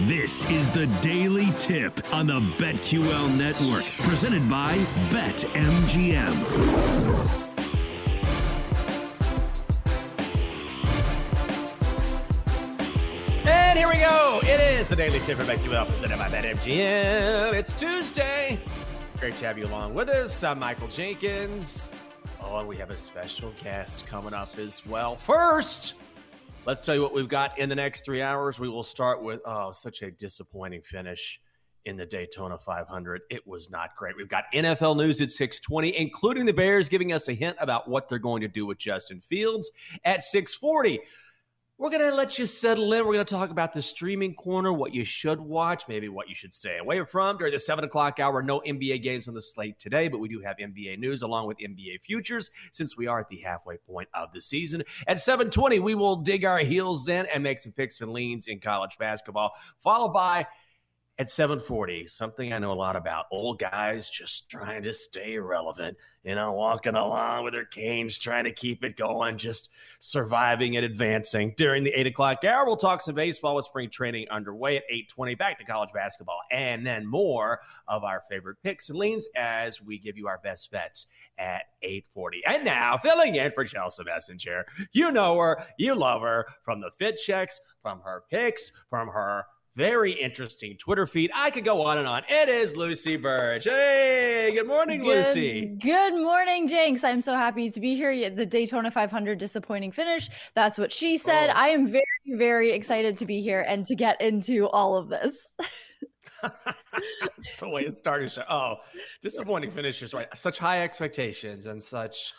This is the Daily Tip on the BetQL Network, presented by BetMGM. And here we go. It is the Daily Tip for BetQL, presented by BetMGM. It's Tuesday. Great to have you along with us. I'm Michael Jenkins. Oh, and we have a special guest coming up as well. First, Let's tell you what we've got in the next three hours. We will start with oh, such a disappointing finish in the Daytona 500. It was not great. We've got NFL news at 620, including the Bears giving us a hint about what they're going to do with Justin Fields at 640. We're going to let you settle in. We're going to talk about the streaming corner, what you should watch, maybe what you should stay away from during the seven o'clock hour. No NBA games on the slate today, but we do have NBA news along with NBA futures since we are at the halfway point of the season. At 720, we will dig our heels in and make some picks and leans in college basketball, followed by at 740 something i know a lot about old guys just trying to stay relevant you know walking along with their canes trying to keep it going just surviving and advancing. During the 8 o'clock hour we'll talk some baseball with spring training underway at 820 back to college basketball and then more of our favorite picks and leans as we give you our best bets at 840 and now filling in for chelsea messenger. You know her you love her from the fit checks from her picks from her very interesting Twitter feed. I could go on and on. It is Lucy Burdge. Hey, good morning, good, Lucy. Good morning, Jenks. I'm so happy to be here. The Daytona 500 disappointing finish. That's what she said. Oh. I am very, very excited to be here and to get into all of this. That's the way it started. Oh, disappointing finishers, right? Such high expectations and such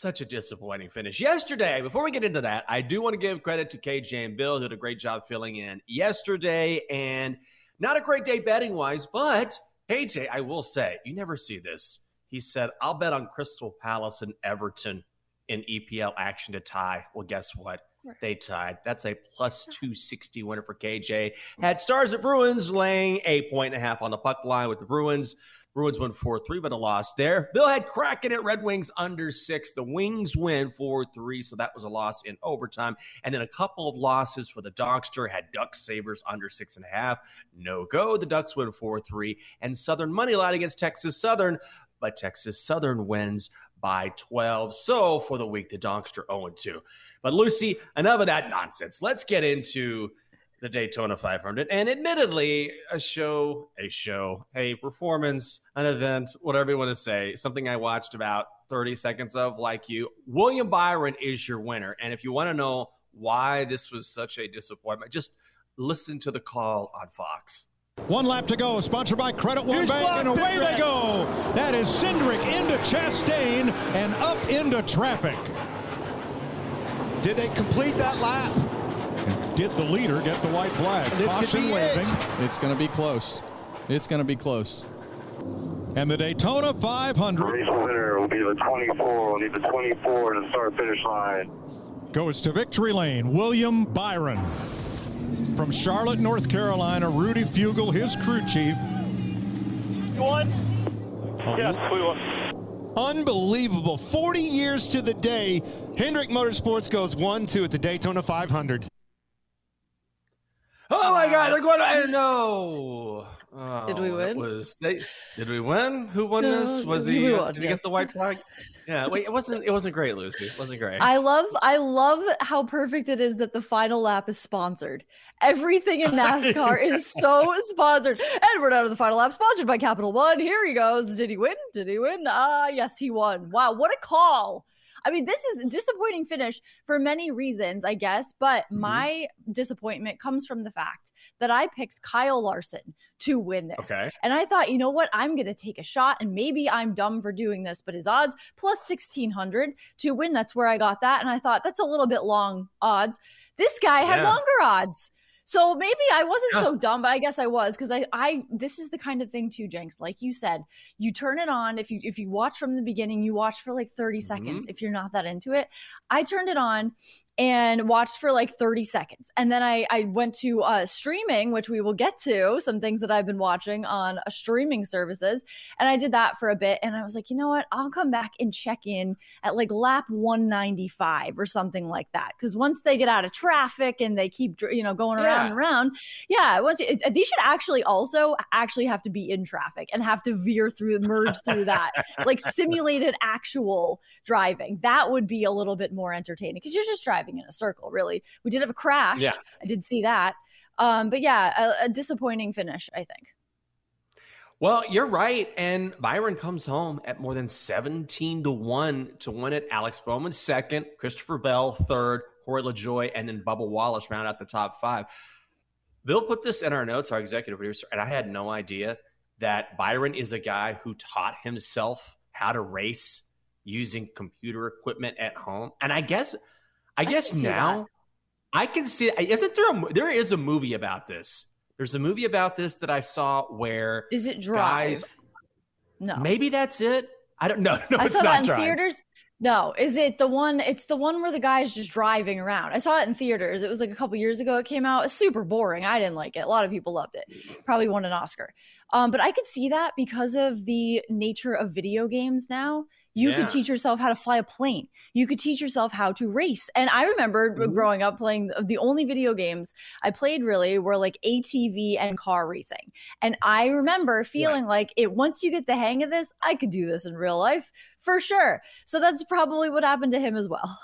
such a disappointing finish. Yesterday, before we get into that, I do want to give credit to KJ and Bill, who did a great job filling in yesterday. And not a great day betting wise, but KJ, I will say, you never see this. He said, I'll bet on Crystal Palace and Everton in EPL action to tie. Well, guess what? They tied. That's a plus 260 winner for KJ. Had stars at Bruins laying a point and a half on the puck line with the Bruins. Bruins won 4 3, but a loss there. Bill had Kraken at Red Wings under six. The Wings win 4 3, so that was a loss in overtime. And then a couple of losses for the Dogster had Ducks Sabres under six and a half. No go. The Ducks win 4 3. And Southern money line against Texas Southern, but Texas Southern wins by 12. So for the week, the Dogster 0 2. But Lucy, enough of that nonsense. Let's get into the Daytona 500. And admittedly, a show, a show, a performance, an event, whatever you want to say, something I watched about 30 seconds of, like you. William Byron is your winner. And if you want to know why this was such a disappointment, just listen to the call on Fox. One lap to go, sponsored by Credit One Bank, and away they go. That is Cindric into Chastain and up into traffic. Did they complete that lap? Did the leader get the white flag? This Caution could be waving. It. It's going to be close. It's going to be close. And the Daytona 500. Race winner will be the 24. We'll need the 24 to start finish line. Goes to victory lane. William Byron. From Charlotte, North Carolina, Rudy Fugle, his crew chief. You won? Oh, yes, we won. Unbelievable. 40 years to the day, Hendrick Motorsports goes 1 2 at the Daytona 500. Oh my God, they're going to. I know. Oh, did we win? Was they, did we win? Who won no, this? Was he? Won, did he get the white flag? Yeah. Wait, it wasn't. It wasn't great, Lucy. It wasn't great. I love. I love how perfect it is that the final lap is sponsored. Everything in NASCAR is so sponsored. And And we're down to the final lap, sponsored by Capital One. Here he goes. Did he win? Did he win? Ah, uh, yes, he won. Wow, what a call! I mean, this is a disappointing finish for many reasons, I guess. But mm-hmm. my disappointment comes from the fact that I picked Kyle Larson to win this. Okay. And I thought, you know what? I'm going to take a shot and maybe I'm dumb for doing this, but his odds plus 1600 to win. That's where I got that. And I thought that's a little bit long odds. This guy had yeah. longer odds. So maybe I wasn't yeah. so dumb, but I guess I was because I, I, this is the kind of thing too, Jenks. Like you said, you turn it on. If you, if you watch from the beginning, you watch for like 30 mm-hmm. seconds. If you're not that into it, I turned it on and watched for like 30 seconds. And then I, I went to uh, streaming, which we will get to, some things that I've been watching on uh, streaming services. And I did that for a bit. And I was like, you know what? I'll come back and check in at like lap 195 or something like that. Because once they get out of traffic and they keep, you know, going around yeah. and around, yeah, once you, they should actually also actually have to be in traffic and have to veer through, merge through that, like simulated actual driving. That would be a little bit more entertaining because you're just driving driving in a circle, really. We did have a crash. Yeah. I did see that. Um, but yeah, a, a disappointing finish, I think. Well, you're right. And Byron comes home at more than 17 to 1 to win it. Alex Bowman second, Christopher Bell third, Corey LaJoie, and then Bubba Wallace round out the top five. Bill put this in our notes, our executive producer, and I had no idea that Byron is a guy who taught himself how to race using computer equipment at home. And I guess I, I guess now I can see. Isn't there a there is a movie about this? There's a movie about this that I saw where is it Drive? Guys, no, maybe that's it. I don't know. No, I saw that in drive. theaters. No, is it the one? It's the one where the guy's just driving around. I saw it in theaters. It was like a couple years ago. It came out. It's super boring. I didn't like it. A lot of people loved it. Probably won an Oscar. Um, but I could see that because of the nature of video games now. You yeah. could teach yourself how to fly a plane. You could teach yourself how to race. And I remember mm-hmm. growing up playing the only video games I played really were like ATV and car racing. And I remember feeling like it once you get the hang of this, I could do this in real life for sure. So that's probably what happened to him as well.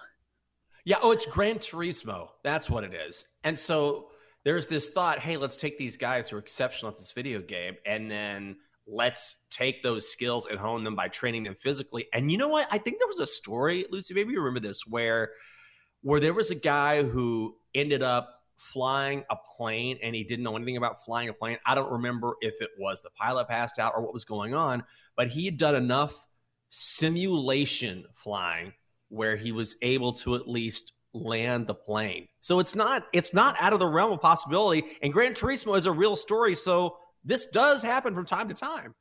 Yeah, oh, it's Gran Turismo. That's what it is. And so there's this thought, hey, let's take these guys who are exceptional at this video game and then let's take those skills and hone them by training them physically. And you know what? I think there was a story, Lucy, maybe you remember this, where where there was a guy who ended up flying a plane and he didn't know anything about flying a plane. I don't remember if it was the pilot passed out or what was going on, but he had done enough simulation flying where he was able to at least land the plane. So it's not it's not out of the realm of possibility. And Gran Turismo is a real story. So this does happen from time to time.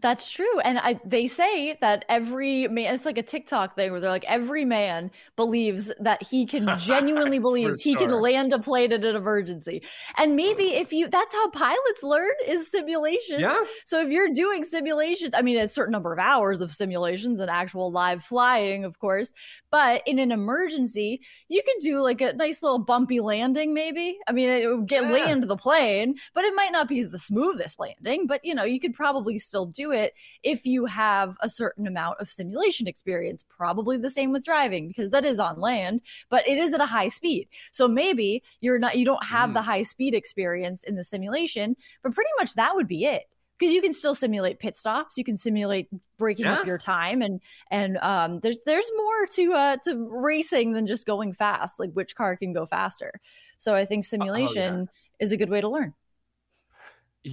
That's true. And I, they say that every man, it's like a TikTok thing where they're like, every man believes that he can genuinely believes he can land a plane in an emergency. And maybe mm. if you, that's how pilots learn is simulations. Yeah. So if you're doing simulations, I mean, a certain number of hours of simulations and actual live flying, of course, but in an emergency, you can do like a nice little bumpy landing, maybe. I mean, it would get yeah. land the plane, but it might not be the smoothest landing, but you know, you could probably still do it if you have a certain amount of simulation experience. Probably the same with driving because that is on land, but it is at a high speed. So maybe you're not, you don't have mm. the high speed experience in the simulation, but pretty much that would be it because you can still simulate pit stops you can simulate breaking yeah. up your time and and um, there's there's more to uh to racing than just going fast like which car can go faster so i think simulation oh, yeah. is a good way to learn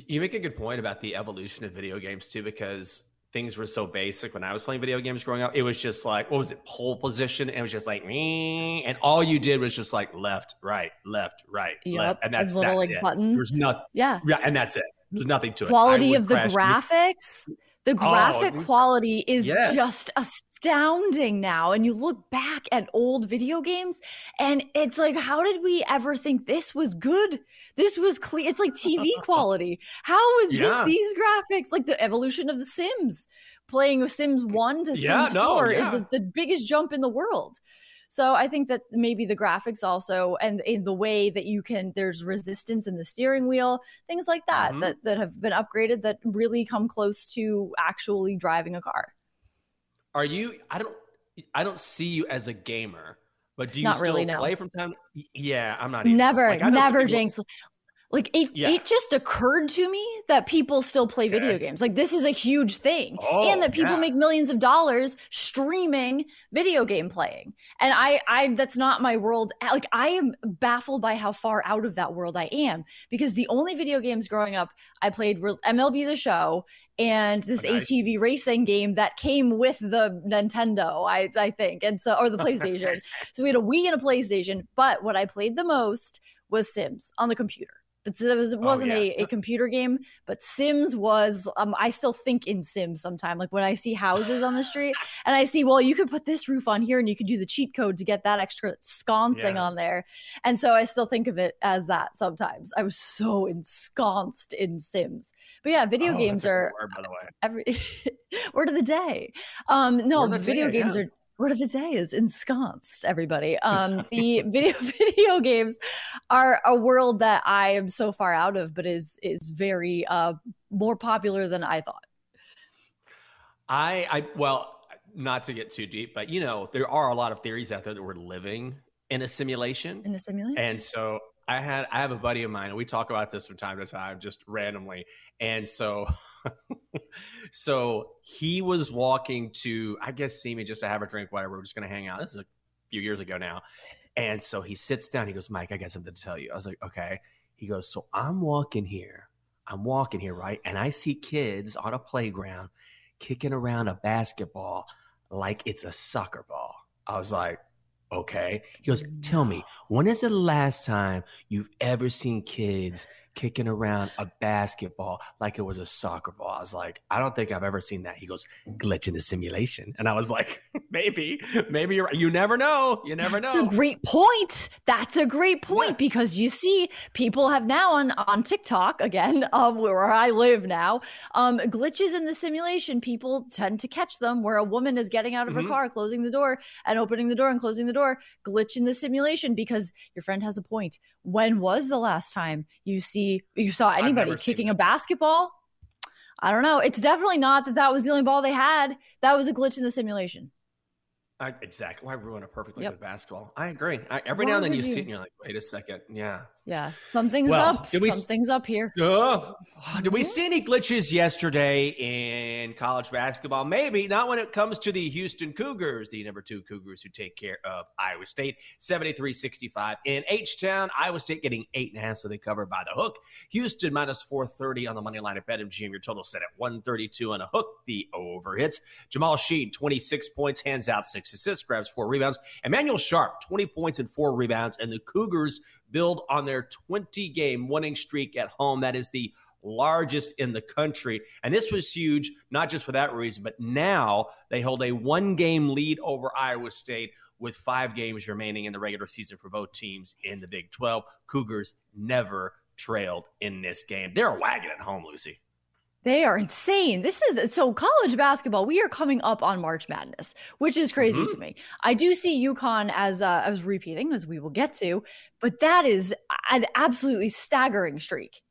you make a good point about the evolution of video games too, because things were so basic when I was playing video games growing up. It was just like, what was it, pole position? And it was just like, me, and all you did was just like left, right, left, right, yep. left, and that's little that's like it. buttons. There's nothing. Yeah, yeah, and that's it. There's nothing to it. Quality of the graphics. The oh, graphic oh, quality is yes. just astounding now. And you look back at old video games and it's like, how did we ever think this was good? This was clean. It's like TV quality. How is yeah. this, these graphics, like the evolution of the Sims, playing with Sims 1 to Sims yeah, no, 4 yeah. is the biggest jump in the world. So I think that maybe the graphics also and in the way that you can there's resistance in the steering wheel, things like that mm-hmm. that that have been upgraded that really come close to actually driving a car. Are you I don't I don't see you as a gamer, but do you not still really, no. play from time? Yeah, I'm not. Never, like, never, Jenks Like it, Yeah. it just occurred to me that people still play video games. Like this is a huge thing, Oh, and that people yeah. make millions of dollars streaming video game playing. And I, I, that's not my world. Like I am baffled by how far out of that world I am because the only video games growing up I played were MLB The Show and this Oh. ATV racing game that came with the Nintendo. I, I think, and so or the PlayStation. so we had a Wii and a PlayStation. But what I played the most was Sims on the computer. But it, was, wasn't Oh, yes. a, a computer game, but Sims was. Um, I still think in Sims sometime. Like when I see houses on the street, and I see, well, you could put this roof on here, and you could do the cheat code to get that extra sconcing Yeah. on there. And so I still think of it as that sometimes. I was so ensconced in Sims. But yeah, video Oh, games that's a good are word, by the way. every word of the day. Um, no, video day, games yeah. are word of the day is ensconced. Everybody, um, the video video games are a world that I am so far out of, but is is very uh more popular than I thought. I, I, well, not to get too deep, but you know, there are a lot of theories out there that we're living in a simulation. In a simulation, And so I had I have a buddy of mine, and we talk about this from time to time, just randomly. And so, so he was walking to, I guess, see me just to have a drink, whatever. We're just gonna hang out. This is a few years ago now. And so he sits down. He goes, Mike, I got something to tell you. I was like, okay. He goes, so I'm walking here. I'm walking here, right? And I see kids on a playground kicking around a basketball like it's a soccer ball. I was like, okay. He goes, tell me, when is the last time you've ever seen kids kicking around a basketball like it was a soccer ball? I was like, I don't think I've ever seen that. He goes, glitch in the simulation. And I was like, maybe, maybe you're right. You never know. You never know. That's a great point. That's a great point Yeah. because you see, people have now on on TikTok again, um, where I live now, um, glitches in the simulation. People tend to catch them where a woman is getting out of Mhm. her car, closing the door, and opening the door and closing the door. Glitch in the simulation because your friend has a point. When was the last time you see you saw anybody kicking a basketball? I don't know. It's definitely not that that was the only ball they had. That was a glitch in the simulation. I, exactly. Why ruin a perfectly Yep. good basketball? I agree. I, every Why now and then you would see it and you're like, wait a second. Yeah. Yeah, something's Well, up. did we Something's up here. Uh, did we see any glitches yesterday in college basketball? Maybe not when it comes to the Houston Cougars, the number two Cougars who take care of Iowa State, 73 65. In H Town, Iowa State getting eight and a half, so they cover by the hook. Houston minus 430 on the money line at BetMGM. Your total set at 132 on a hook. The over hits. Jamal Shead, 26 points, hands out six assists, grabs four rebounds. Emmanuel Sharp, 20 points and four rebounds. And the Cougars build on their 20 game winning streak at home. That is the largest in the country. And this was huge, not just for that reason, but now they hold a one game lead over Iowa State with five games remaining in the regular season for both teams in the Big 12. Cougars never trailed in this game. They're a wagon at home, Lucy. They are insane. This is so college basketball. We are coming up on March Madness, which is crazy Mhm. to me. I do see UConn as uh, as repeating, as we will get to, but that is an absolutely staggering streak.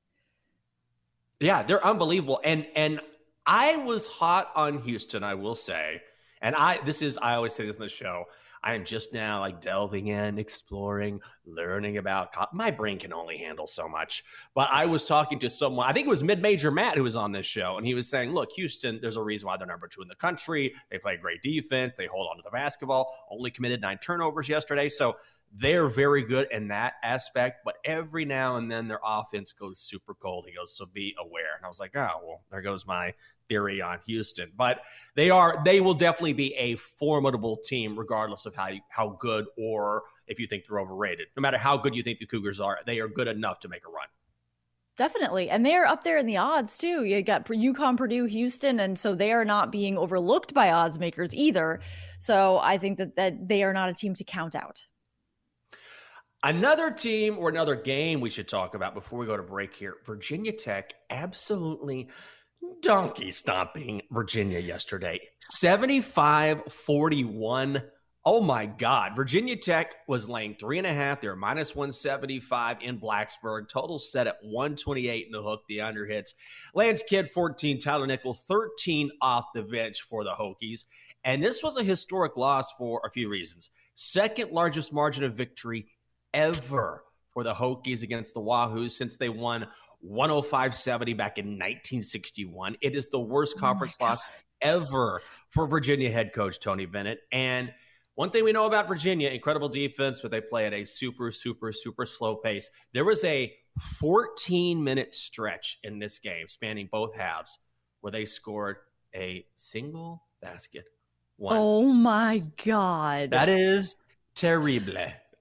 Yeah, they're unbelievable. And and I was hot on Houston, I will say. And I this is I always say this in the show. I am just now like delving in, exploring, learning about my brain can only handle so much. But I was talking to someone, I think it was mid-major Matt who was on this show, and he was saying, look, Houston, there's a reason why they're number two in the country. They play great defense, they hold on to the basketball, only committed nine turnovers yesterday. So they're very good in that aspect, but every now and then their offense goes super cold. He goes, so be aware. And I was like, oh, well, there goes my theory on Houston. But they are, they will definitely be a formidable team, regardless of how you, how good or if you think they're overrated. No matter how good you think the Cougars are, they are good enough to make a run. Definitely. And they're up there in the odds too. You got UConn, Purdue, Houston, and so they are not being overlooked by odds makers either. So I think that, that they are not a team to count out. Another team or another game we should talk about before we go to break here. Virginia Tech absolutely donkey stomping Virginia yesterday. 75 41. Oh my God. Virginia Tech was laying three and a half. They were minus 175 in Blacksburg. Total set at 128 in the hook. The under hits. Lance Kidd 14, Tyler Nickel 13 off the bench for the Hokies. And this was a historic loss for a few reasons. Second largest margin of victory ever for the Hokies against the Wahoos since they won 105-70 back in 1961. It is the worst oh conference oh loss ever for Virginia head coach Tony Bennett. And one thing we know about Virginia, incredible defense, but they play at a super, super, super slow pace. There was a 14 minute stretch in this game spanning both halves where they scored a single basket. One. Oh my God. That is terrible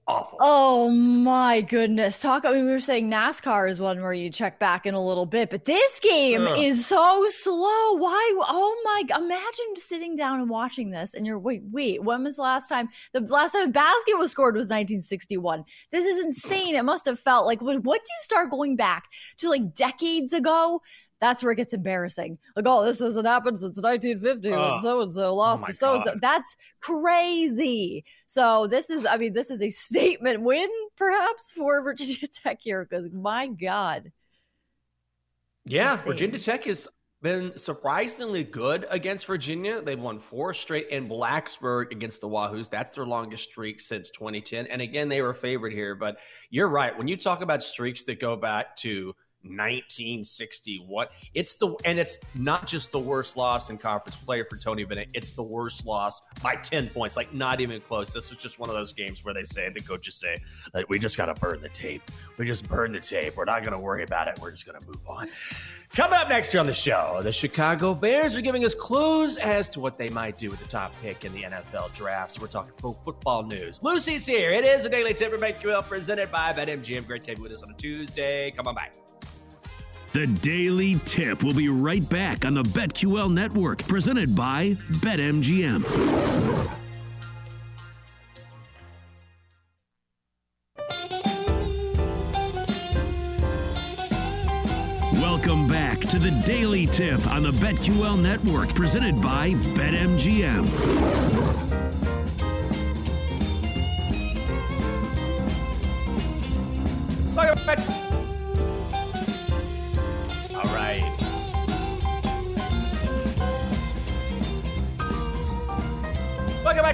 awful. Oh my goodness. Talk I mean we were saying NASCAR is one where you check back in a little bit, but this game Ugh. is so slow. Why oh my imagine sitting down and watching this and you're wait, wait, when was the last time the last time a basket was scored was 1961. This is insane. It must have felt like when what do you start going back to like decades ago? That's where it gets embarrassing. Like, oh, this hasn't happened since 1950 when so and so lost oh so and so. That's crazy. So this is, I mean, this is a statement win, perhaps, for Virginia Tech here, because my God. Yeah, Virginia Tech has been surprisingly good against Virginia. They've won four straight in Blacksburg against the Wahoos. That's their longest streak since 2010. And again, they were favored here. But you're right. When you talk about streaks that go back to 1961. It's the and it's not just the worst loss in conference play for Tony Bennett. It's the worst loss by 10 points, like not even close. This was just one of those games where they say the coaches say we just got to burn the tape. We just burn the tape. We're not going to worry about it. We're just going to move on. Coming up next year on the show, the Chicago Bears are giving us clues as to what they might do with the top pick in the NFL drafts. We're talking pro football news. Lucy's here. It is a daily tip from BetQL presented by BetMGM. Great to have you with us on a Tuesday. Come on back. The Daily Tip will be right back on the BetQL network, presented by BetMGM. Welcome back to the Daily Tip on the BetQL network, presented by BetMGM. Welcome back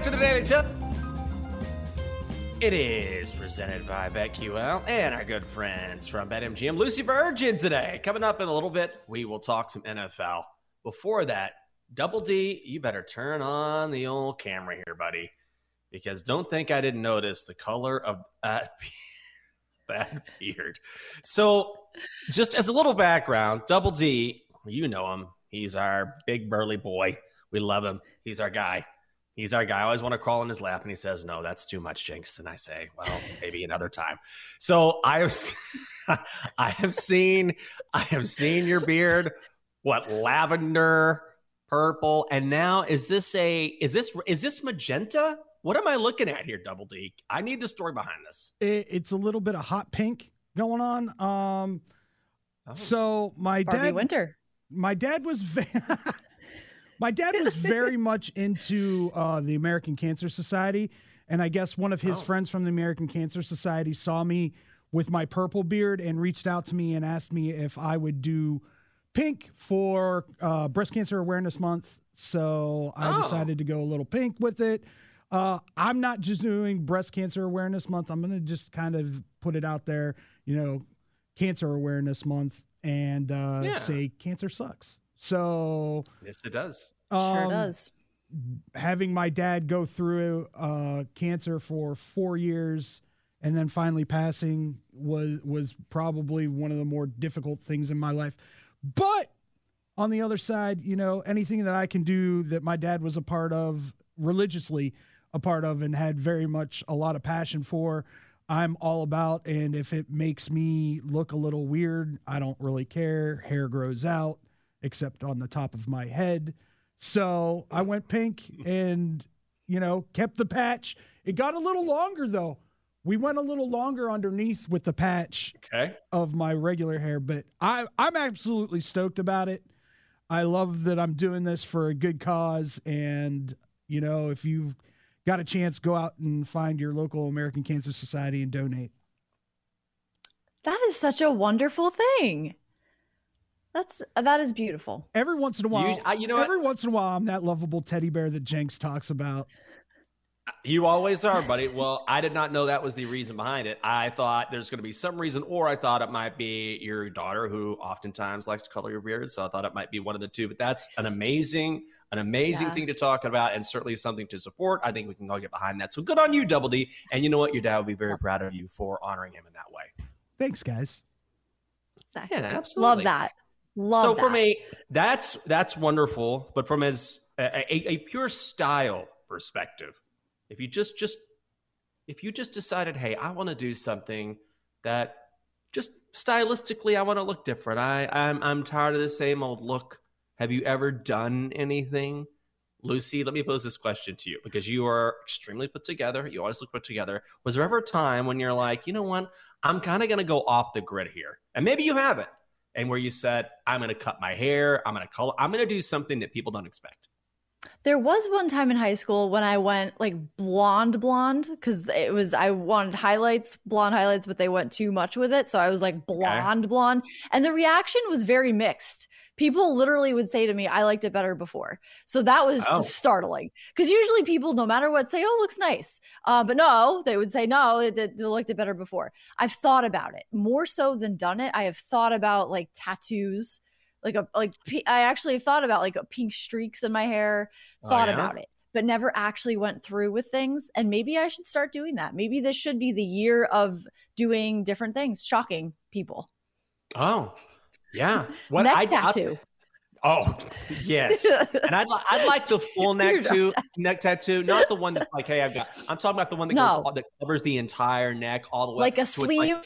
back to the Daily Tip. It is presented by BetQL and our good friends from BetMGM. Lucy Virgin today. Coming up in a little bit, we will talk some NFL. Before that, Double D, you better turn on the old camera here, buddy, because don't think I didn't notice the color of that, that beard. So, just as a little background, Double D, you know him. He's our big burly boy. We love him. He's our guy. He's our guy. I always want to crawl in his lap, and he says, "No, that's too much, Jenks." And I say, "Well, maybe another time." So I have, I have seen, I have seen your beard. What lavender, purple, and now is this a is this is this magenta? What am I looking at here, Double D? I need the story behind this. it's a little bit of hot pink going on. Um, oh. so my Barbie dad, Winter. My dad was. My dad was very much into uh, the American Cancer Society, and I guess one of his oh. friends from the American Cancer Society saw me with my purple beard and reached out to me and asked me if I would do pink for uh, Breast Cancer Awareness Month. So I oh. decided to go a little pink with it. Uh, I'm not just doing Breast Cancer Awareness Month. I'm going to just kind of put it out there, you know, Cancer Awareness Month and uh, yeah. say cancer sucks. So yes, it does. Um, sure does. Having my dad go through uh, cancer for four years and then finally passing was was probably one of the more difficult things in my life. But on the other side, you know, anything that I can do that my dad was a part of religiously, a part of, and had very much a lot of passion for. I'm all about, and if it makes me look a little weird, I don't really care. Hair grows out except on the top of my head. So I went pink and, you know, kept the patch. It got a little longer though. We went a little longer underneath with the patch okay. of my regular hair, but I, I'm absolutely stoked about it. I love that I'm doing this for a good cause. And, you know, if you've got a chance, go out and find your local American Cancer Society and donate. That is such a wonderful thing. That's that is beautiful. Every once in a while, you, uh, you know, every what? once in a while, I'm that lovable teddy bear that Jenks talks about. You always are, buddy. Well, I did not know that was the reason behind it. I thought there's going to be some reason, or I thought it might be your daughter who oftentimes likes to color your beard. So I thought it might be one of the two. But that's an amazing, an amazing Yeah. thing to talk about, and certainly something to support. I think we can all get behind that. So good on you, Double D. And you know what? Your dad would be very proud of you for honoring him in that way. Thanks, guys. Exactly. Yeah, absolutely. Love that. Love so that. for me, that's that's wonderful. But from as a, a, a pure style perspective, if you just just if you just decided, hey, I want to do something that just stylistically I want to look different. I I'm I'm tired of the same old look. Have you ever done anything? Lucy, let me pose this question to you because you are extremely put together. You always look put together. Was there ever a time when you're like, you know what? I'm kind of going to go off the grid here. And maybe you haven't. And where you said, I'm going to cut my hair, I'm going to color, I'm going to do something that people don't expect. There was one time in high school when I went like blonde blonde because it was I wanted highlights, blonde highlights, but they went too much with it. So I was like blonde blonde. And the reaction was very mixed. People literally would say to me, I liked it better before. So that was Oh. startling. Because usually people, no matter what, say, Oh, looks nice. Uh, but no, they would say, No, it, it, they liked it better before. I've thought about it more so than done it. I have thought about like tattoos like a like I actually have thought about like pink streaks in my hair, Oh, thought yeah? about it, but never actually went through with things. And maybe I should start doing that. Maybe this should be the year of doing different things, shocking people. Oh, yeah. What Neck I- I'll- tattoo. Oh, yes. and I'd, li- I'd like the full neck You're neck tattoo, not the one that's like, hey, I've got, I'm talking about the one that No. goes, that covers the entire neck all the way. Like a sleeve?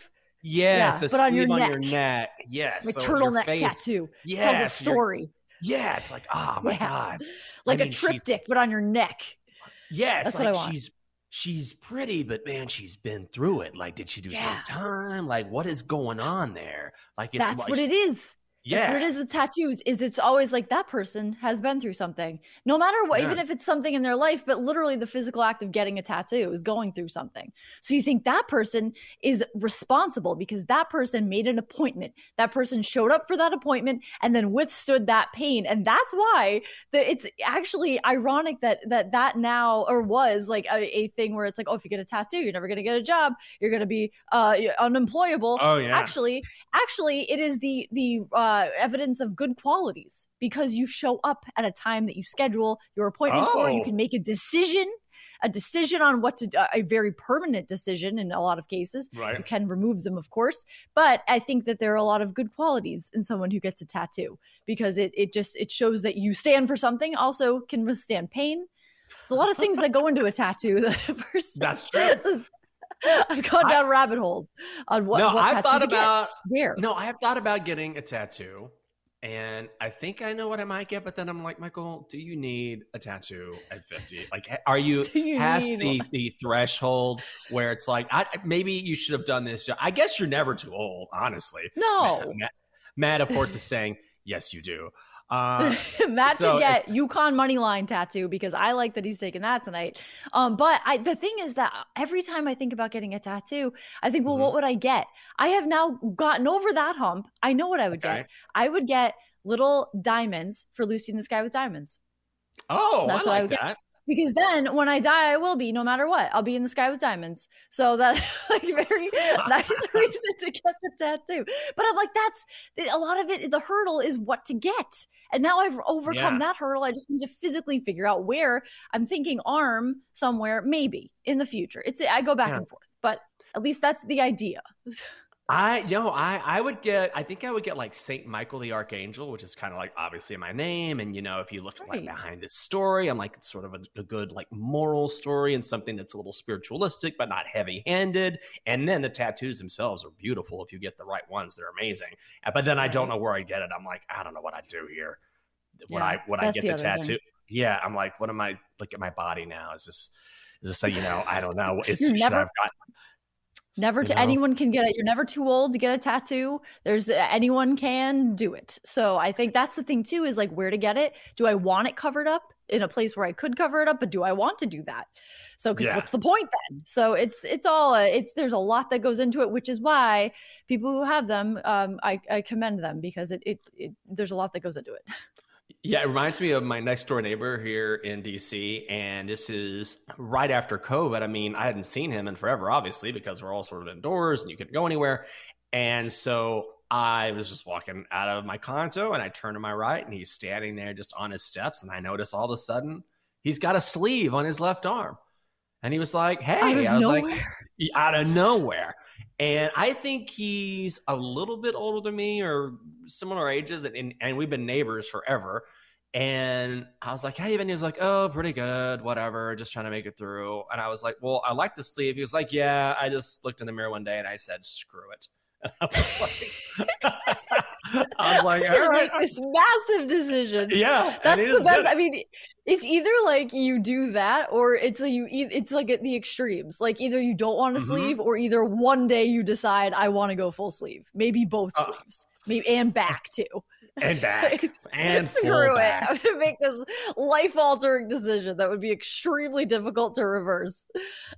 yes, Yeah, a but on your on your neck. neck. Yes. Like so turtleneck face- tattoo. Yes. Tells a story. Yeah. It's like, oh my Yeah. God. Like I a mean, she's- triptych, but on your neck. Yeah, it's That's what like I want. she's she's pretty, but man, she's been through it. Like, did she do Yeah. some time? Like, what is going on there? Like, it's That's like, what it is. That's what it Yeah. is with tattoos. Is it's always like that person has been through something, no matter what, Yeah. even if it's something in their life. But literally, the physical act of getting a tattoo is going through something. So you think that person is responsible because that person made an appointment. That person showed up for that appointment and then withstood that pain, and that's why that it's actually ironic that that that now or was like a, a thing where it's like, oh, if you get a tattoo, you're never going to get a job. You're going to be uh, unemployable. Oh, yeah. Actually, actually, it is the the uh, Uh, evidence of good qualities because you show up at a time that you schedule your appointment for. You Oh. can make a decision, a decision on what to, a very permanent decision in a lot of cases. Right. You can remove them, of course, but I think that there are a lot of good qualities in someone who gets a tattoo because it it just it shows that you stand for something, also can withstand pain. There's a lot of things that go into a tattoo that a person. That's true. I've gone down rabbit holes on what, no, what I've tattoo thought to get. about where. No, I have thought about getting a tattoo, and I think I know what I might get. But then I'm like, Michael, do you need a tattoo at 50? Like, are you, you past the one? the threshold where it's like, I, maybe you should have done this? I guess you're never too old, honestly. No. Matt, Matt of course, is saying yes, you do. Uh, Matt so should get UConn money line tattoo because I like that he's taking that tonight. Um, but I the thing is that every time I think about getting a tattoo, I think, well, what Mm-hmm. would I get? I have now gotten over that hump. I know what I would Okay. get. I would get little diamonds for Lucy in the Sky with Diamonds. Oh, That's I what I like would get. Because then when I die, I will be no matter what. I'll be in the sky with diamonds. So that like very nice reason to get the tattoo. But I'm like, that's a lot of it. The hurdle is what to get. And now I've overcome Yeah. that hurdle. I just need to physically figure out where I'm thinking arm somewhere, maybe in the future. It's I go back Yeah. and forth, but at least that's the idea. I you know I I would get I think I would get like Saint Michael the Archangel, which is kind of like obviously my name, and you know if you look like behind this story, I'm like it's sort of a, a good like moral story and something that's a little spiritualistic but not heavy handed. And then the tattoos themselves are beautiful if you get the right ones; they're amazing. But then I don't know where I get it. I'm like I don't know what I do here. When Yeah, I when I get the the, other thing. tattoo, yeah, I'm like what am I look at my body now? Is this is this a, you know I don't know. Is, should never- I have got Never You to know? anyone can get it. You're never too old to get a tattoo. There's anyone can do it. So I think that's the thing too is like where to get it. Do I want it covered up in a place where I could cover it up, but do I want to do that? So because Yeah. what's the point then? So it's it's all a, it's there's a lot that goes into it, which is why people who have them, um, I, I commend them because it, it it there's a lot that goes into it. Yeah, it reminds me of my next door neighbor here in DC. And this is right after COVID. I mean, I hadn't seen him in forever, obviously, because we're all sort of indoors and you couldn't go anywhere. And so I was just walking out of my condo and I turned to my right and he's standing there just on his steps. And I notice all of a sudden he's got a sleeve on his left arm. And he was like, Hey, I was nowhere. like, out of nowhere. And I think he's a little bit older than me or similar ages. And, and we've been neighbors forever. And I was like, you been? He was like, Oh, pretty good, whatever, just trying to make it through. And I was like, Well, I like the sleeve. He was like, Yeah, I just looked in the mirror one day and I said, Screw it. I was like, I was like, all right. this massive decision. Yeah, that's the best. Good. I mean, it's either like you do that, or it's a, you. It's like at the extremes. Like either you don't want a mm-hmm. sleeve, or either one day you decide I want to go full sleeve. Maybe both uh, sleeves, maybe and back too. And back and screw it. I'm gonna make this life altering decision that would be extremely difficult to reverse.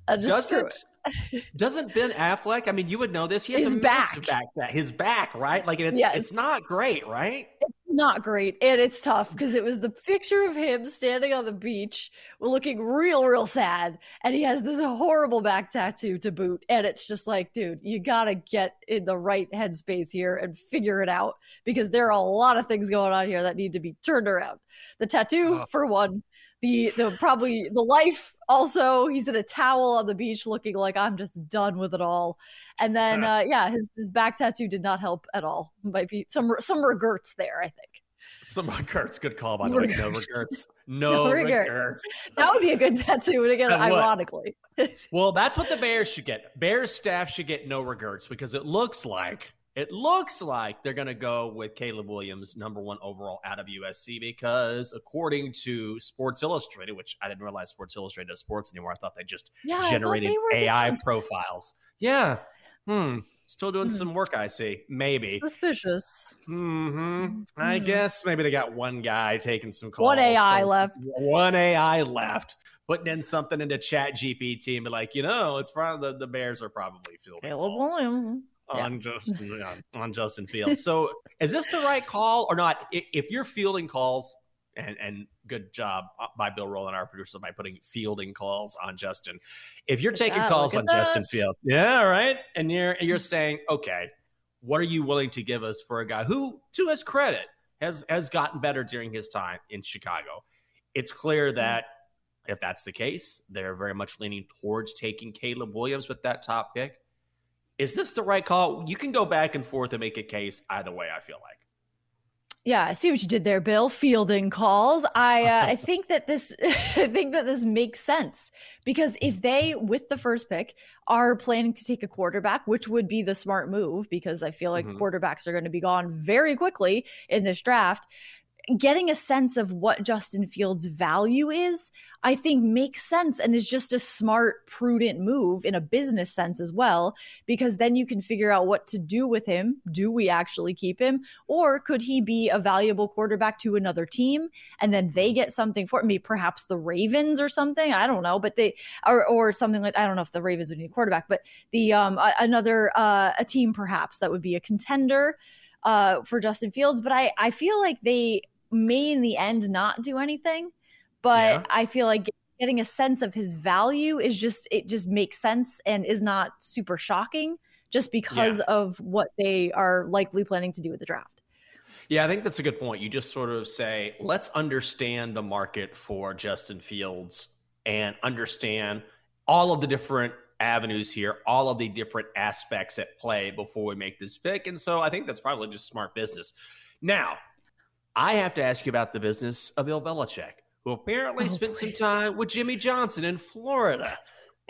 Uh, just Does it? Doesn't Ben Affleck? I mean, you would know this. He has his a back. back. His back, right? Like it's yes. it's not great, right? Not great, and it's tough because it was the picture of him standing on the beach, looking real, real sad, and he has this horrible back tattoo to boot, and it's just like, dude, you gotta get in the right headspace here and figure it out because there are a lot of things going on here that need to be turned around. The tattoo, uh, for one the the probably the life also he's in a towel on the beach looking like i'm just done with it all. And then uh, yeah his, his back tattoo did not help at all. Might be some some regrets there i think. Some regrets. Good call by the way. No regrets. no, no regrets. regrets. that would be a good tattoo and again ironically. Well that's what the bears should get. Bears staff should get no regrets because it looks like it looks like they're going to go with Caleb Williams, number one overall out of USC, because according to Sports Illustrated, which I didn't realize Sports Illustrated does sports anymore, I thought they just yeah, generated they AI different. profiles. Yeah. Hmm. Still doing hmm. some work, I see. Maybe. Suspicious. hmm I hmm. guess maybe they got one guy taking some calls. One AI left. One AI left. Putting in something into Chat GPT and be like, you know, it's probably the, the Bears are probably filled. Caleb Williams on yeah. Justin on Justin Fields. So is this the right call or not? If you're fielding calls, and and good job by Bill Rowland, our producer, by putting fielding calls on Justin. If you're taking yeah, calls on that. Justin Fields, yeah, right, and you're you're saying, okay, what are you willing to give us for a guy who, to his credit, has has gotten better during his time in Chicago? It's clear mm-hmm. that. If that's the case, they're very much leaning towards taking Caleb Williams with that top pick. Is this the right call? You can go back and forth and make a case either way, I feel like. Yeah, I see what you did there, Bill. Fielding calls. I uh, I think that this I think that this makes sense because if they, with the first pick, are planning to take a quarterback, which would be the smart move, because I feel like mm-hmm. quarterbacks are going to be gone very quickly in this draft getting a sense of what Justin Fields' value is, I think makes sense and is just a smart, prudent move in a business sense as well, because then you can figure out what to do with him. Do we actually keep him? Or could he be a valuable quarterback to another team and then they get something for me, perhaps the Ravens or something? I don't know, but they, or, or something like, I don't know if the Ravens would need a quarterback, but the, um, another, uh, a team perhaps that would be a contender uh, for Justin Fields. But I, I feel like they may in the end not do anything, but yeah. I feel like getting a sense of his value is just it just makes sense and is not super shocking just because yeah. of what they are likely planning to do with the draft. Yeah, I think that's a good point. You just sort of say, let's understand the market for Justin Fields and understand all of the different avenues here, all of the different aspects at play before we make this pick. And so I think that's probably just smart business. Now, I have to ask you about the business of Bill Belichick, who apparently oh, spent some time with Jimmy Johnson in Florida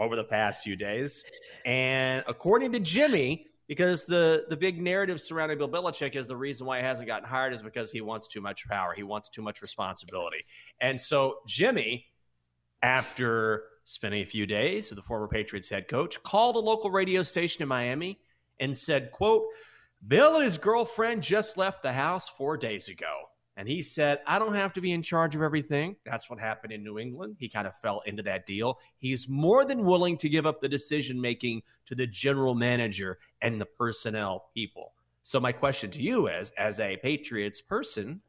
over the past few days. And according to Jimmy, because the the big narrative surrounding Bill Belichick is the reason why he hasn't gotten hired is because he wants too much power, he wants too much responsibility. Yes. And so Jimmy, after spending a few days with the former Patriots head coach, called a local radio station in Miami and said, "quote Bill and his girlfriend just left the house four days ago." And he said, I don't have to be in charge of everything. That's what happened in New England. He kind of fell into that deal. He's more than willing to give up the decision making to the general manager and the personnel people. So, my question to you is as a Patriots person,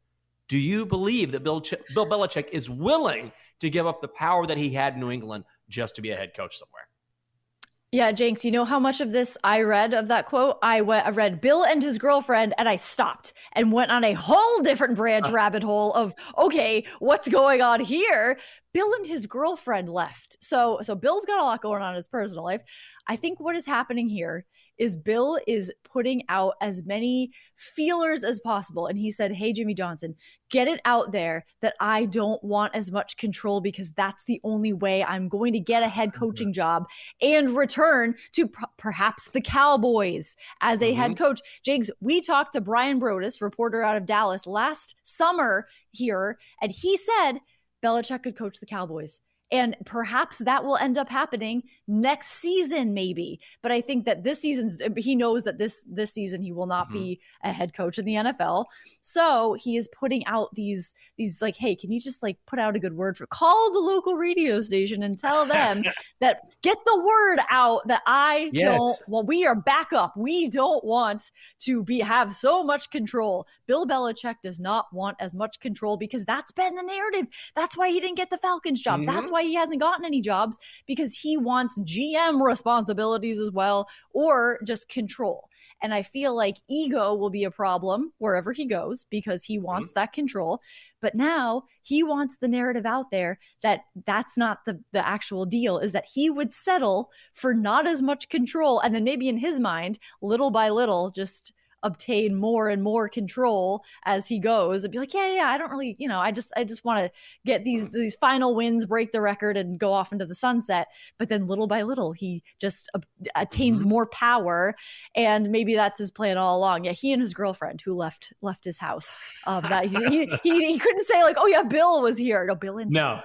Do you believe that Bill, Bill Belichick is willing to give up the power that he had in New England just to be a head coach somewhere? Yeah, Jenks, you know how much of this I read of that quote? I went, I read Bill and his girlfriend, and I stopped and went on a whole different branch uh. rabbit hole of okay, what's going on here? Bill and his girlfriend left. So so Bill's got a lot going on in his personal life. I think what is happening here is Bill is putting out as many feelers as possible. And he said, Hey, Jimmy Johnson, get it out there that I don't want as much control because that's the only way I'm going to get a head mm-hmm. coaching job and return to p- perhaps the Cowboys as a mm-hmm. head coach. Jigs, we talked to Bryan Broaddus, reporter out of Dallas, last summer here, and he said Belichick could coach the Cowboys. And perhaps that will end up happening next season, maybe. But I think that this season, he knows that this this season he will not mm-hmm. be a head coach in the NFL. So he is putting out these these like, hey, can you just like put out a good word for call the local radio station and tell them that get the word out that I yes. don't well, we are back up. We don't want to be have so much control. Bill Belichick does not want as much control because that's been the narrative. That's why he didn't get the Falcons job. Mm-hmm. That's why why he hasn't gotten any jobs because he wants GM responsibilities as well or just control. And I feel like ego will be a problem wherever he goes because he wants mm-hmm. that control. But now he wants the narrative out there that that's not the, the actual deal, is that he would settle for not as much control. And then maybe in his mind, little by little, just obtain more and more control as he goes and be like, yeah, yeah, I don't really, you know, I just, I just want to get these, these final wins, break the record and go off into the sunset. But then little by little, he just attains mm-hmm. more power. And maybe that's his plan all along. Yeah. He and his girlfriend who left, left his house, um, that he, he, he, couldn't say like, oh yeah, Bill was here. No, Bill and no.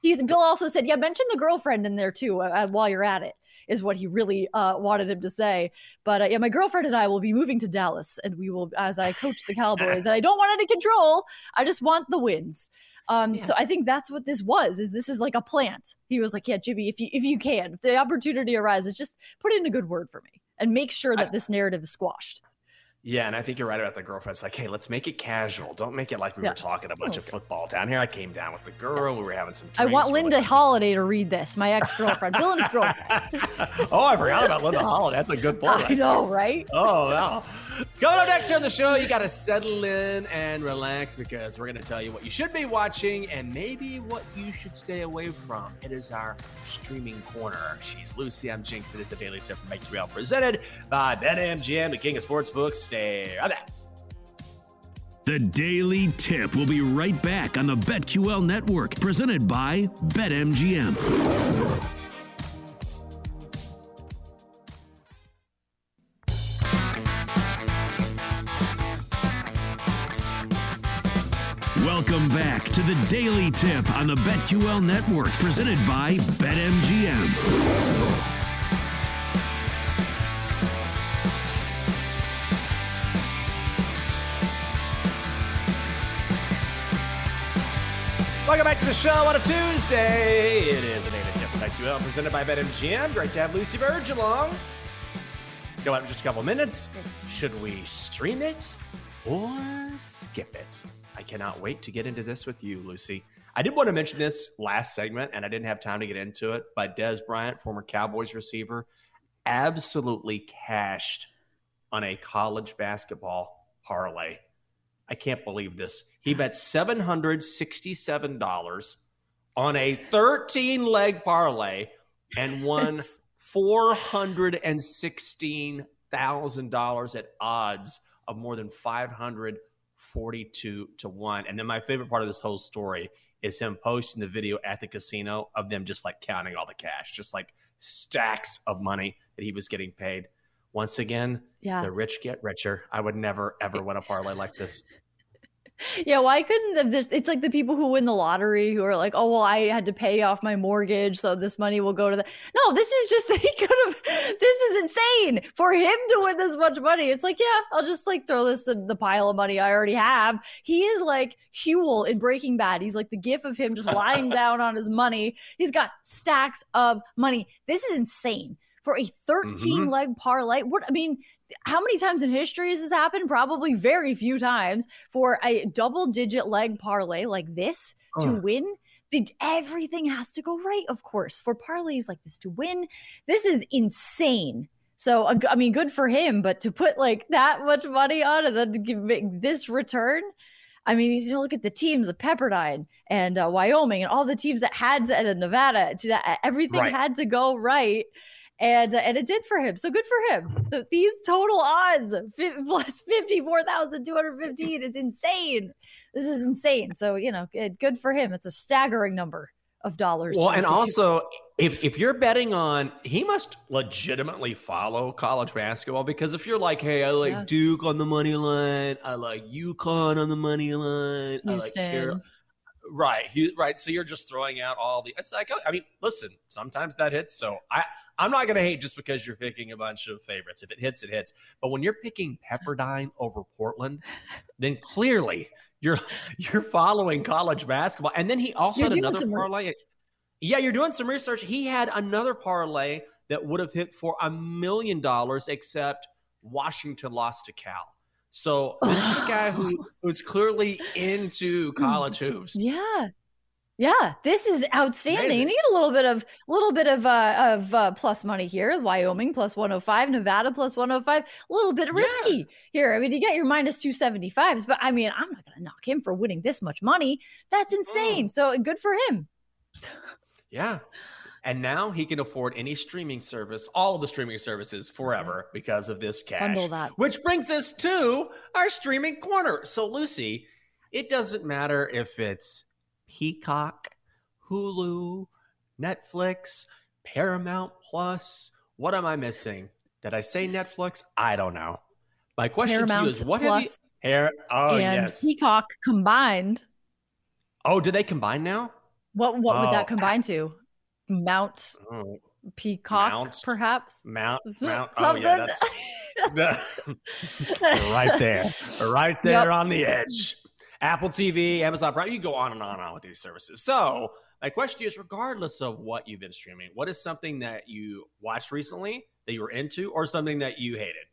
He's Bill also said, yeah, mention the girlfriend in there too uh, while you're at it is what he really uh, wanted him to say. But uh, yeah, my girlfriend and I will be moving to Dallas, and we will as I coach the Cowboys. and I don't want any control. I just want the wins. Um, yeah. So I think that's what this was. Is this is like a plant? He was like, yeah, Jimmy, if you if you can, if the opportunity arises, just put in a good word for me and make sure that this narrative is squashed. Yeah, and I think you're right about the girlfriend. It's like, hey, let's make it casual. Don't make it like we yeah. were talking a bunch oh, of football down here. I came down with the girl. We were having some. I want Linda like, Holliday to read this. My ex girlfriend, Bill and his girlfriend. oh, I forgot about Linda Holliday. That's a good point. I know, right? Oh, wow. Coming up next on the show, you got to settle in and relax because we're going to tell you what you should be watching and maybe what you should stay away from. It is our streaming corner. She's Lucy. I'm Jenks. It is a daily tip from BetQL presented by BetMGM, the king of sportsbooks. Stay on that. The Daily Tip will be right back on the BetQL network, presented by BetMGM. Welcome back to the Daily Tip on the BetQL Network, presented by BetMGM. Welcome back to the show on a Tuesday. It is a daily tip from BetQL presented by BetMGM. Great to have Lucy Burdge along. Go out in just a couple minutes. Should we stream it or skip it? I cannot wait to get into this with you, Lucy. I did want to mention this last segment, and I didn't have time to get into it, but Dez Bryant, former Cowboys receiver, absolutely cashed on a college basketball parlay. I can't believe this. He bet $767 on a 13 leg parlay and won $416,000 at odds of more than 500 42 to 1. And then my favorite part of this whole story is him posting the video at the casino of them just like counting all the cash, just like stacks of money that he was getting paid. Once again, yeah. the rich get richer. I would never ever win a parlay like this yeah, why couldn't this? It's like the people who win the lottery who are like, oh well, I had to pay off my mortgage, so this money will go to the. No, this is just he could have. This is insane for him to win this much money. It's like, yeah, I'll just like throw this in the pile of money I already have. He is like Huell in Breaking Bad. He's like the gif of him just lying down on his money. He's got stacks of money. This is insane for a 13 Mhm. leg parlay. What I mean, how many times in history has this happened? Probably very few times for a double digit leg parlay like this to win. The, everything has to go right, of course, for parlays like this to win. This is insane. So, I mean, good for him, but to put like that much money on and then to give, make this return, I mean, you know, look at the teams of Pepperdine and uh, Wyoming and all the teams that had to, and Nevada, to that, everything Right. had to go right. And, uh, and it did for him. So good for him. The, these total odds fi- plus 54,215 is insane. This is insane. So, you know, good good for him. It's a staggering number of dollars. Well, and also, if if you're betting on, he must legitimately follow college basketball because if you're like, hey, I like Yeah. Duke on the money line, I like UConn on the money line, I like Houston. Carol- right, he, right. So you're just throwing out all the. It's like, oh, I mean, listen, sometimes that hits. So I, I'm not going to hate just because you're picking a bunch of favorites. If it hits, it hits. But when you're picking Pepperdine over Portland, then clearly you're you're following college basketball. And then he also You're had another parlay. Yeah, you're doing some research. He had another parlay that would have hit for a million dollars, except Washington lost to Cal. So this is a guy who who's clearly into college hoops. Yeah. Yeah, this is outstanding. Amazing. You need a little bit of little bit of uh, of uh, plus money here. Wyoming plus 105, Nevada plus 105. A little bit risky here. I mean, you get your minus 275s, but I mean, I'm not going to knock him for winning this much money. That's Mm. insane. So good for him. Yeah. And now he can afford any streaming service, all of the streaming services forever because of this cash. Bundle that. Which brings us to our streaming corner. So, Lucy, it doesn't matter if it's Peacock, Hulu, Netflix, Paramount Plus. What am I missing? Did I say Netflix? I don't know. My question to you is what have you Plus Par- Oh, and yes. Peacock combined. Oh, did they combine now? What what would Oh, that combine to? Mount Oh, Peacock, Mount. perhaps. Mount, Mount. Oh, yeah, that's right there, right there Yep. on the edge. Apple TV, Amazon Prime, you go on and on and on with these services. So, my question is regardless of what you've been streaming, what is something that you watched recently that you were into or something that you hated?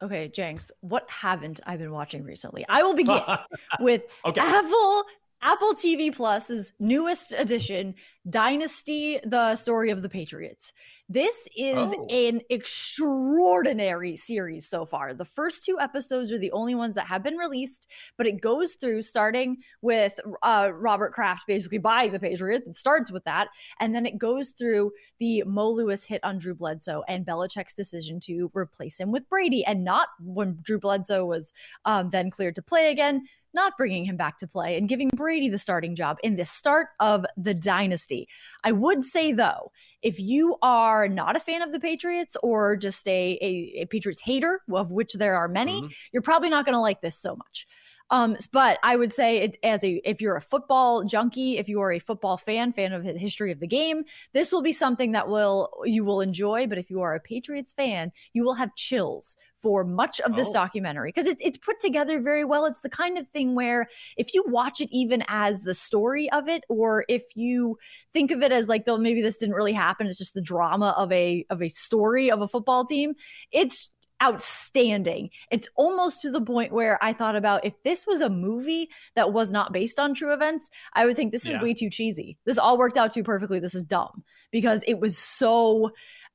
Okay, Jenks, what haven't I been watching recently? I will begin with Okay. Apple Apple TV Plus's newest edition, Dynasty: The Story of the Patriots. This is Oh. an extraordinary series so far. The first two episodes are the only ones that have been released, but it goes through starting with uh, Robert Kraft basically buying the Patriots. It starts with that, and then it goes through the Mo Lewis hit on Drew Bledsoe and Belichick's decision to replace him with Brady, and not when Drew Bledsoe was um, then cleared to play again, not bringing him back to play and giving Brady the starting job in the start of the dynasty. I would say though, if you are not a fan of the Patriots or just a, a, a Patriots hater, of which there are many, Mhm. you're probably not going to like this so much. Um, but I would say it, as a if you're a football junkie, if you are a football fan, fan of the history of the game, this will be something that will you will enjoy. But if you are a Patriots fan, you will have chills for much of this Oh. documentary because it's it's put together very well. It's the kind of thing where if you watch it even as the story of it, or if you think of it as like though maybe this didn't really happen, it's just the drama of a of a story of a football team. It's outstanding. It's almost to the point where I thought about if this was a movie that was not based on true events, I would think this is Yeah. way too cheesy. This all worked out too perfectly. This is dumb because it was so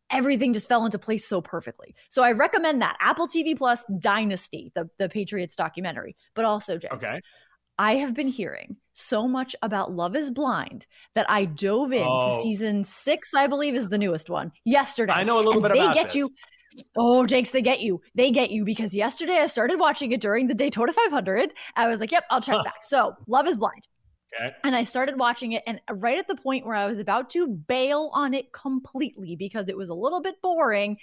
everything just fell into place so perfectly. So I recommend that Apple TV Plus Dynasty, the the Patriots documentary, but also James. Okay. I have been hearing so much about Love is Blind that I dove into Oh. season six, I believe is the newest one, yesterday. I know a little And bit they about get this. you. Oh, Jakes, they get you. They get you because yesterday I started watching it during the Daytona 500. I was like, yep, I'll check back. So, Love is Blind. Okay. And I started watching it, and right at the point where I was about to bail on it completely because it was a little bit boring,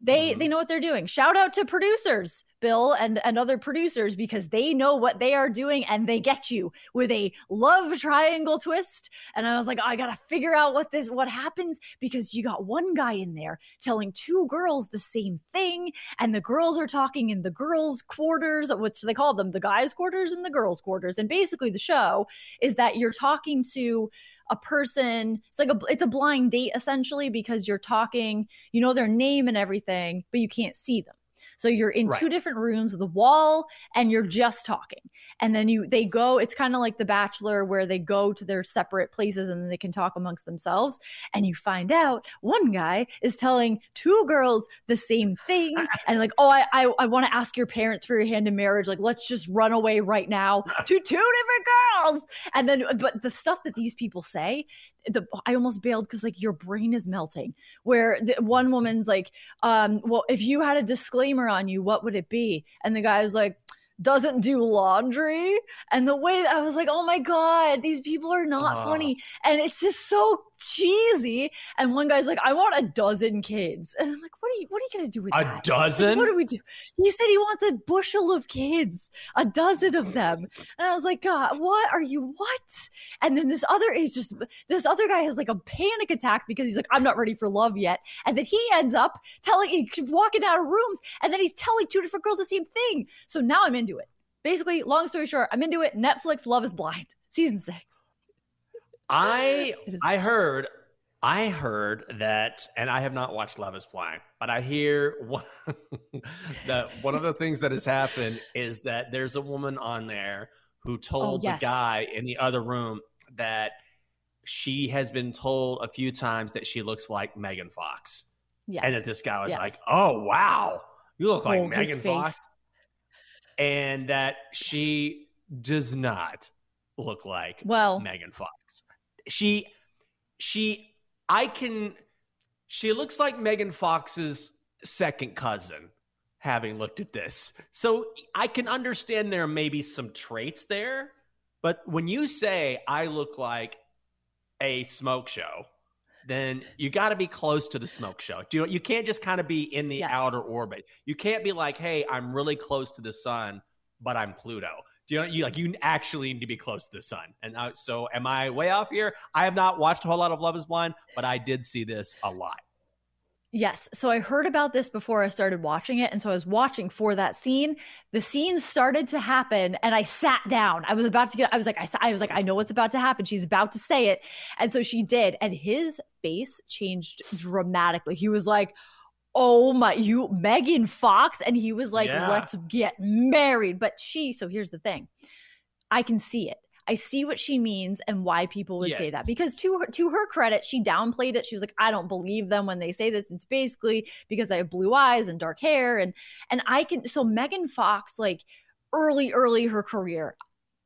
they Mhm. they know what they're doing. Shout out to producers Bill and, and other producers because they know what they are doing and they get you with a love triangle twist. And I was like, oh, I gotta figure out what this what happens because you got one guy in there telling two girls the same thing, and the girls are talking in the girls' quarters, which they call them the guys' quarters and the girls' quarters. And basically the show is that you're talking to a person it's like a it's a blind date essentially because you're talking you know their name and everything but you can't see them so you're in right. two different rooms, the wall, and you're just talking. And then you they go, it's kind of like the bachelor where they go to their separate places and then they can talk amongst themselves. And you find out one guy is telling two girls the same thing. And like, oh, I I, I want to ask your parents for your hand in marriage. Like, let's just run away right now to two different girls. And then but the stuff that these people say, the I almost bailed because like your brain is melting. Where the, one woman's like, um, well, if you had a disclaimer on you, what would it be? And the guy was like, doesn't do laundry. And the way that I was like, oh my God, these people are not uh. funny. And it's just so cheesy. And one guy's like, I want a dozen kids. And I'm like, what are you what are you gonna do with a that? dozen? Like, what do we do? He said he wants a bushel of kids, a dozen of them. And I was like, God, what are you what? And then this other is just this other guy has like a panic attack because he's like, I'm not ready for love yet. And then he ends up telling walking out of rooms and then he's telling two different girls the same thing. So now I'm into it. Basically, long story short, I'm into it. Netflix Love is Blind, season six. I I heard I heard that, and I have not watched Love Is Blind, but I hear one, that one of the things that has happened is that there's a woman on there who oh, told oh, yes. the guy in the other room that she has been told a few times that she looks like Megan Fox. Yes. And that this guy was yes. like, "Oh wow, you look like Megan Fox," and that she does not look like well Megan Fox she she I can she looks like Megan Fox's second cousin having looked at this. So I can understand there may be some traits there, but when you say I look like a smoke show, then you got to be close to the smoke show. Do you, you can't just kind of be in the yes. outer orbit. You can't be like, "Hey, I'm really close to the sun, but I'm Pluto." Do you know you like you actually need to be close to the sun? And uh, so, am I way off here? I have not watched a whole lot of Love Is Blind, but I did see this a lot. Yes. So I heard about this before I started watching it. And so I was watching for that scene. The scene started to happen and I sat down. I was about to get, I was like, I, I was like, I know what's about to happen. She's about to say it. And so she did. And his face changed dramatically. He was like, oh my, you, Megan Fox. And he was like, yeah. let's get married. But she, so here's the thing I can see it. I see what she means and why people would yes. say that because to her to her credit, she downplayed it. She was like, "I don't believe them when they say this. It's basically because I have blue eyes and dark hair and and I can." So Megan Fox, like early, early her career,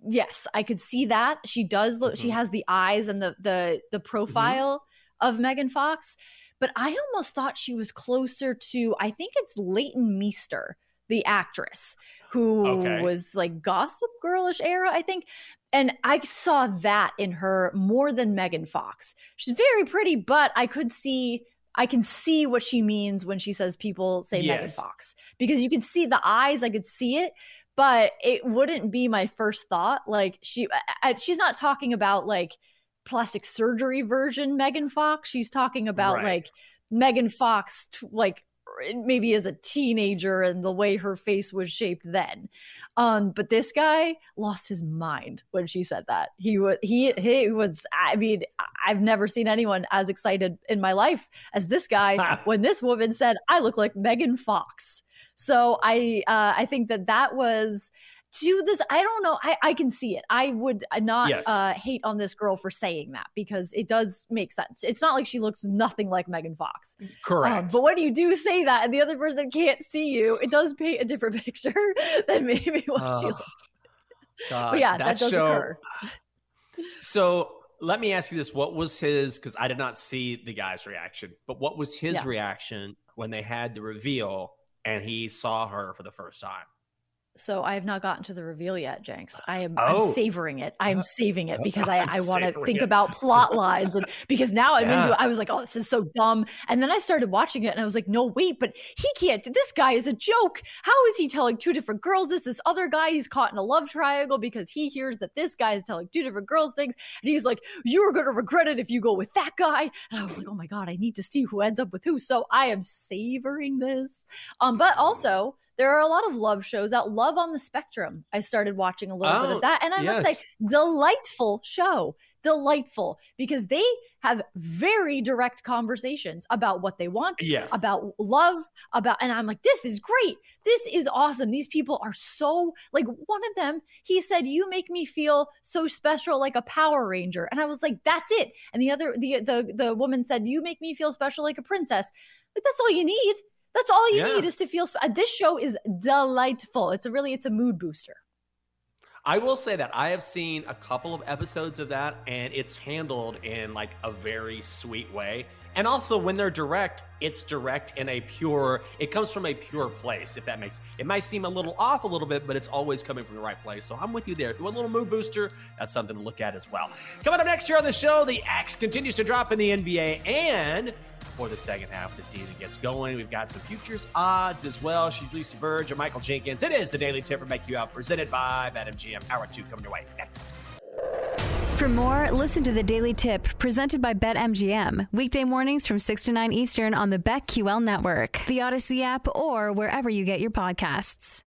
yes, I could see that she does look. Mm-hmm. She has the eyes and the the the mm-hmm. profile mm-hmm. Of Megan Fox but I almost thought she was closer to, I think it's Leighton Meester, the actress who okay. was like Gossip Girlish era, I think. And I saw that in her more than Megan Fox. She's very pretty, but I could see I can see what she means when she says people say yes. Megan Fox because you can see the eyes. I could see it, but it wouldn't be my first thought. Like she, I, she's not talking about like plastic surgery version Megan Fox. She's talking about right. like Megan Fox, t- like maybe as a teenager and the way her face was shaped then. Um, but this guy lost his mind when she said that. He was he he was. I mean, I've never seen anyone as excited in my life as this guy when this woman said, "I look like Megan Fox." So I uh, I think that that was to this i don't know i, I can see it. I would uh, not yes. uh, hate on this girl for saying that because it does make sense. It's not like she looks nothing like megan fox. Correct. Um, but when you do say that and the other person can't see you it does paint a different picture than maybe what she looks God, but yeah that, that does show, occur. So let me ask you this. What was his because i did not see the guy's reaction but what was his yeah. reaction when they had the reveal and he saw her for the first time So I have not gotten to the reveal yet, Jenks. I am Oh. I'm savoring it. I'm saving it because I, I'm I want to think it. about plot lines and because now I'm Yeah. into it. I was like, oh, this is so dumb. And then I started watching it and I was like, no, wait, but he can't. This guy is a joke. How is he telling two different girls this? This other guy, he's caught in a love triangle because he hears that this guy is telling two different girls things. And he's like, you're going to regret it if you go with that guy. And I was like, oh my God, I need to see who ends up with who. So I am savoring this. Um, but also, there are a lot of love shows out. Love on the Spectrum. I started watching a little bit Oh, of that. And I must say, delightful show. Delightful because they have very direct conversations about what they want, Yes. about love, about, and I'm like, this is great. This is awesome. These people are so, like, one of them, he said, You make me feel so special like a Power Ranger. And I was like, That's it. And the other, the, the, the woman said, You make me feel special like a princess. Like, that's all you need. That's all you Yeah. need is to feel. sp- uh, This show is delightful. It's a really, it's a mood booster. I will say that I have seen a couple of episodes of that, and it's handled in like a very sweet way. And also, when they're direct, it's direct in a pure. It comes from a pure place. If that makes it might seem a little off a little bit, but it's always coming from the right place. So I'm with you there. If you want a little mood booster, that's something to look at as well. Coming up next year on the show, the axe continues to drop in the NBA, and before the second half of the season gets going, we've got some futures odds as well. She's Lucy Burdge and Michael Jenkins. It is the Daily Tip from Make presented by BetMGM. Hour two coming your way next. For more, listen to the Daily Tip presented by BetMGM. Weekday mornings from 6 to 9 Eastern on the BetQL network, the Audacy app, or wherever you get your podcasts.